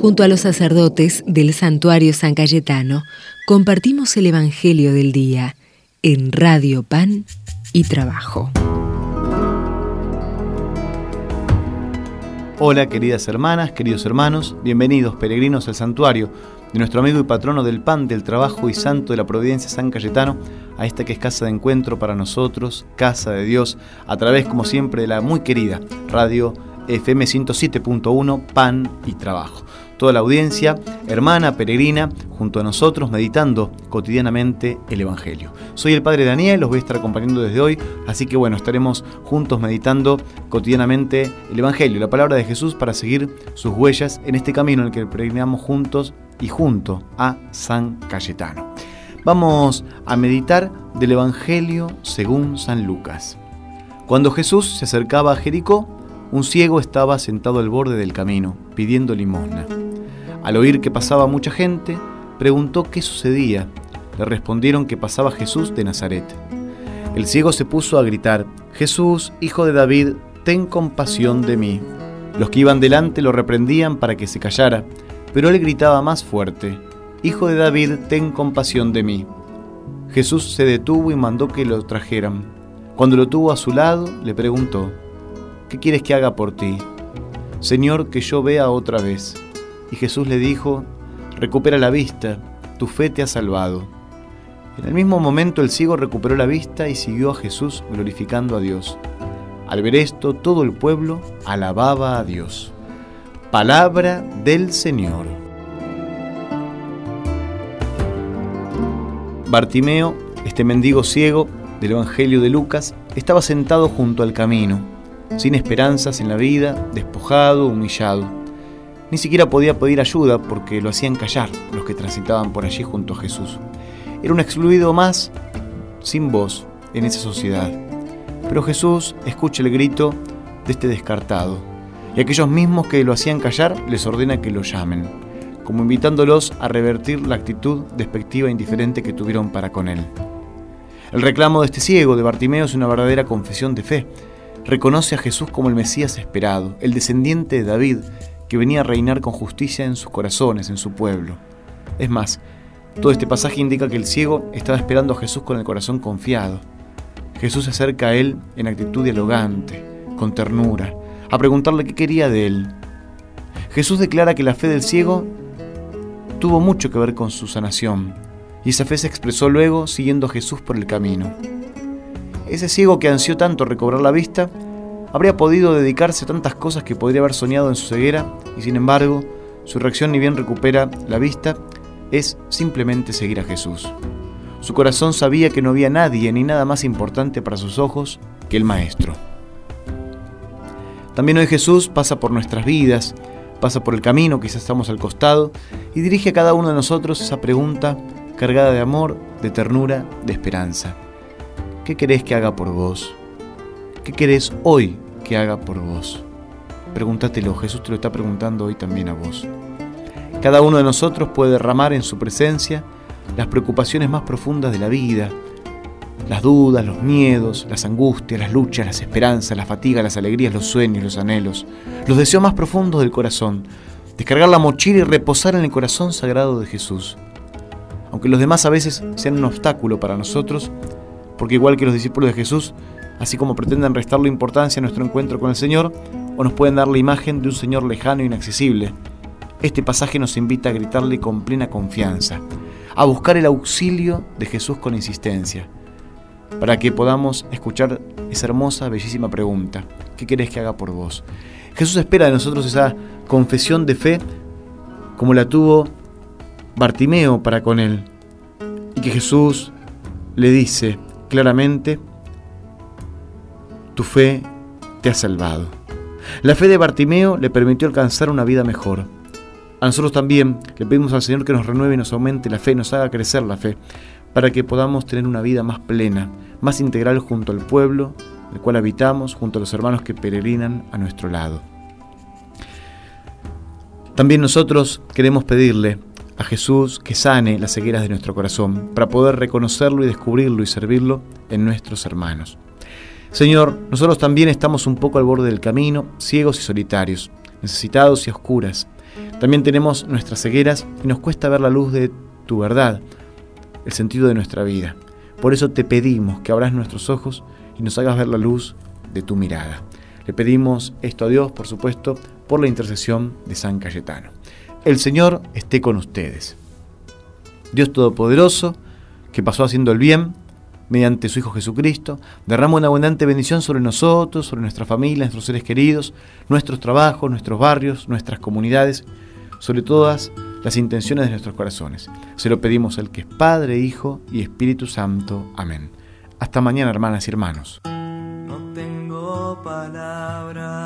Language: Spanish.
Junto a los sacerdotes del santuario San Cayetano, compartimos el Evangelio del Día en Radio Pan y Trabajo. Hola queridas hermanas, queridos hermanos, bienvenidos peregrinos al santuario de nuestro amigo y patrono del pan, del trabajo y santo de la providencia San Cayetano, a esta que es casa de encuentro para nosotros, casa de Dios, a través como siempre de la muy querida Radio FM 107.1, Pan y Trabajo toda la audiencia, hermana, peregrina, junto a nosotros, meditando cotidianamente el Evangelio. Soy el Padre Daniel, los voy a estar acompañando desde hoy, así que bueno, estaremos juntos meditando cotidianamente el Evangelio, la palabra de Jesús para seguir sus huellas en este camino en el que peregrinamos juntos y junto a San Cayetano. Vamos a meditar del Evangelio según San Lucas. Cuando Jesús se acercaba a Jericó, un ciego estaba sentado al borde del camino, pidiendo limosna. Al oír que pasaba mucha gente, preguntó qué sucedía. Le respondieron que pasaba Jesús de Nazaret. El ciego se puso a gritar, Jesús, hijo de David, ten compasión de mí. Los que iban delante lo reprendían para que se callara, pero él gritaba más fuerte, Hijo de David, ten compasión de mí. Jesús se detuvo y mandó que lo trajeran. Cuando lo tuvo a su lado, le preguntó, ¿qué quieres que haga por ti? Señor, que yo vea otra vez. Y Jesús le dijo, recupera la vista, tu fe te ha salvado. En el mismo momento el ciego recuperó la vista y siguió a Jesús glorificando a Dios. Al ver esto, todo el pueblo alababa a Dios. Palabra del Señor. Bartimeo, este mendigo ciego del Evangelio de Lucas, estaba sentado junto al camino, sin esperanzas en la vida, despojado, humillado. Ni siquiera podía pedir ayuda porque lo hacían callar los que transitaban por allí junto a Jesús. Era un excluido más, sin voz, en esa sociedad. Pero Jesús escucha el grito de este descartado, y aquellos mismos que lo hacían callar les ordena que lo llamen, como invitándolos a revertir la actitud despectiva e indiferente que tuvieron para con él. El reclamo de este ciego, de Bartimeo, es una verdadera confesión de fe. Reconoce a Jesús como el Mesías esperado, el descendiente de David, que venía a reinar con justicia en sus corazones, en su pueblo. Es más, todo este pasaje indica que el ciego estaba esperando a Jesús con el corazón confiado. Jesús se acerca a él en actitud dialogante, con ternura, a preguntarle qué quería de él. Jesús declara que la fe del ciego tuvo mucho que ver con su sanación, y esa fe se expresó luego siguiendo a Jesús por el camino. Ese ciego que ansió tanto recobrar la vista, habría podido dedicarse a tantas cosas que podría haber soñado en su ceguera, y sin embargo, su reacción ni bien recupera la vista, es simplemente seguir a Jesús. Su corazón sabía que no había nadie ni nada más importante para sus ojos que el Maestro. También hoy Jesús pasa por nuestras vidas, pasa por el camino, quizás estamos al costado, y dirige a cada uno de nosotros esa pregunta cargada de amor, de ternura, de esperanza. ¿Qué querés que haga por vos? ¿Qué querés hoy que haga por vos? Pregúntatelo, Jesús te lo está preguntando hoy también a vos. Cada uno de nosotros puede derramar en su presencia las preocupaciones más profundas de la vida, las dudas, los miedos, las angustias, las luchas, las esperanzas, las fatigas, las alegrías, los sueños, los anhelos, los deseos más profundos del corazón. Descargar la mochila y reposar en el corazón sagrado de Jesús. Aunque los demás a veces sean un obstáculo para nosotros, porque igual que los discípulos de Jesús, así como pretenden restarle importancia a nuestro encuentro con el Señor, o nos pueden dar la imagen de un Señor lejano e inaccesible. Este pasaje nos invita a gritarle con plena confianza, a buscar el auxilio de Jesús con insistencia, para que podamos escuchar esa hermosa, bellísima pregunta, ¿qué querés que haga por vos? Jesús espera de nosotros esa confesión de fe como la tuvo Bartimeo para con él, y que Jesús le dice claramente, tu fe te ha salvado. La fe de Bartimeo le permitió alcanzar una vida mejor. A nosotros también le pedimos al Señor que nos renueve y nos aumente la fe, nos haga crecer la fe, para que podamos tener una vida más plena, más integral junto al pueblo, el cual habitamos, junto a los hermanos que peregrinan a nuestro lado. También nosotros queremos pedirle a Jesús que sane las cegueras de nuestro corazón, para poder reconocerlo y descubrirlo y servirlo en nuestros hermanos. Señor, nosotros también estamos un poco al borde del camino, ciegos y solitarios, necesitados y oscuras. También tenemos nuestras cegueras y nos cuesta ver la luz de tu verdad, el sentido de nuestra vida. Por eso te pedimos que abras nuestros ojos y nos hagas ver la luz de tu mirada. Le pedimos esto a Dios, por supuesto, por la intercesión de San Cayetano. El Señor esté con ustedes. Dios Todopoderoso, que pasó haciendo el bien, mediante su Hijo Jesucristo, derrama una abundante bendición sobre nosotros, sobre nuestra familia, nuestros seres queridos, nuestros trabajos, nuestros barrios, nuestras comunidades, sobre todas las intenciones de nuestros corazones. Se lo pedimos al que es Padre, Hijo y Espíritu Santo. Amén. Hasta mañana, hermanas y hermanos. No tengo palabras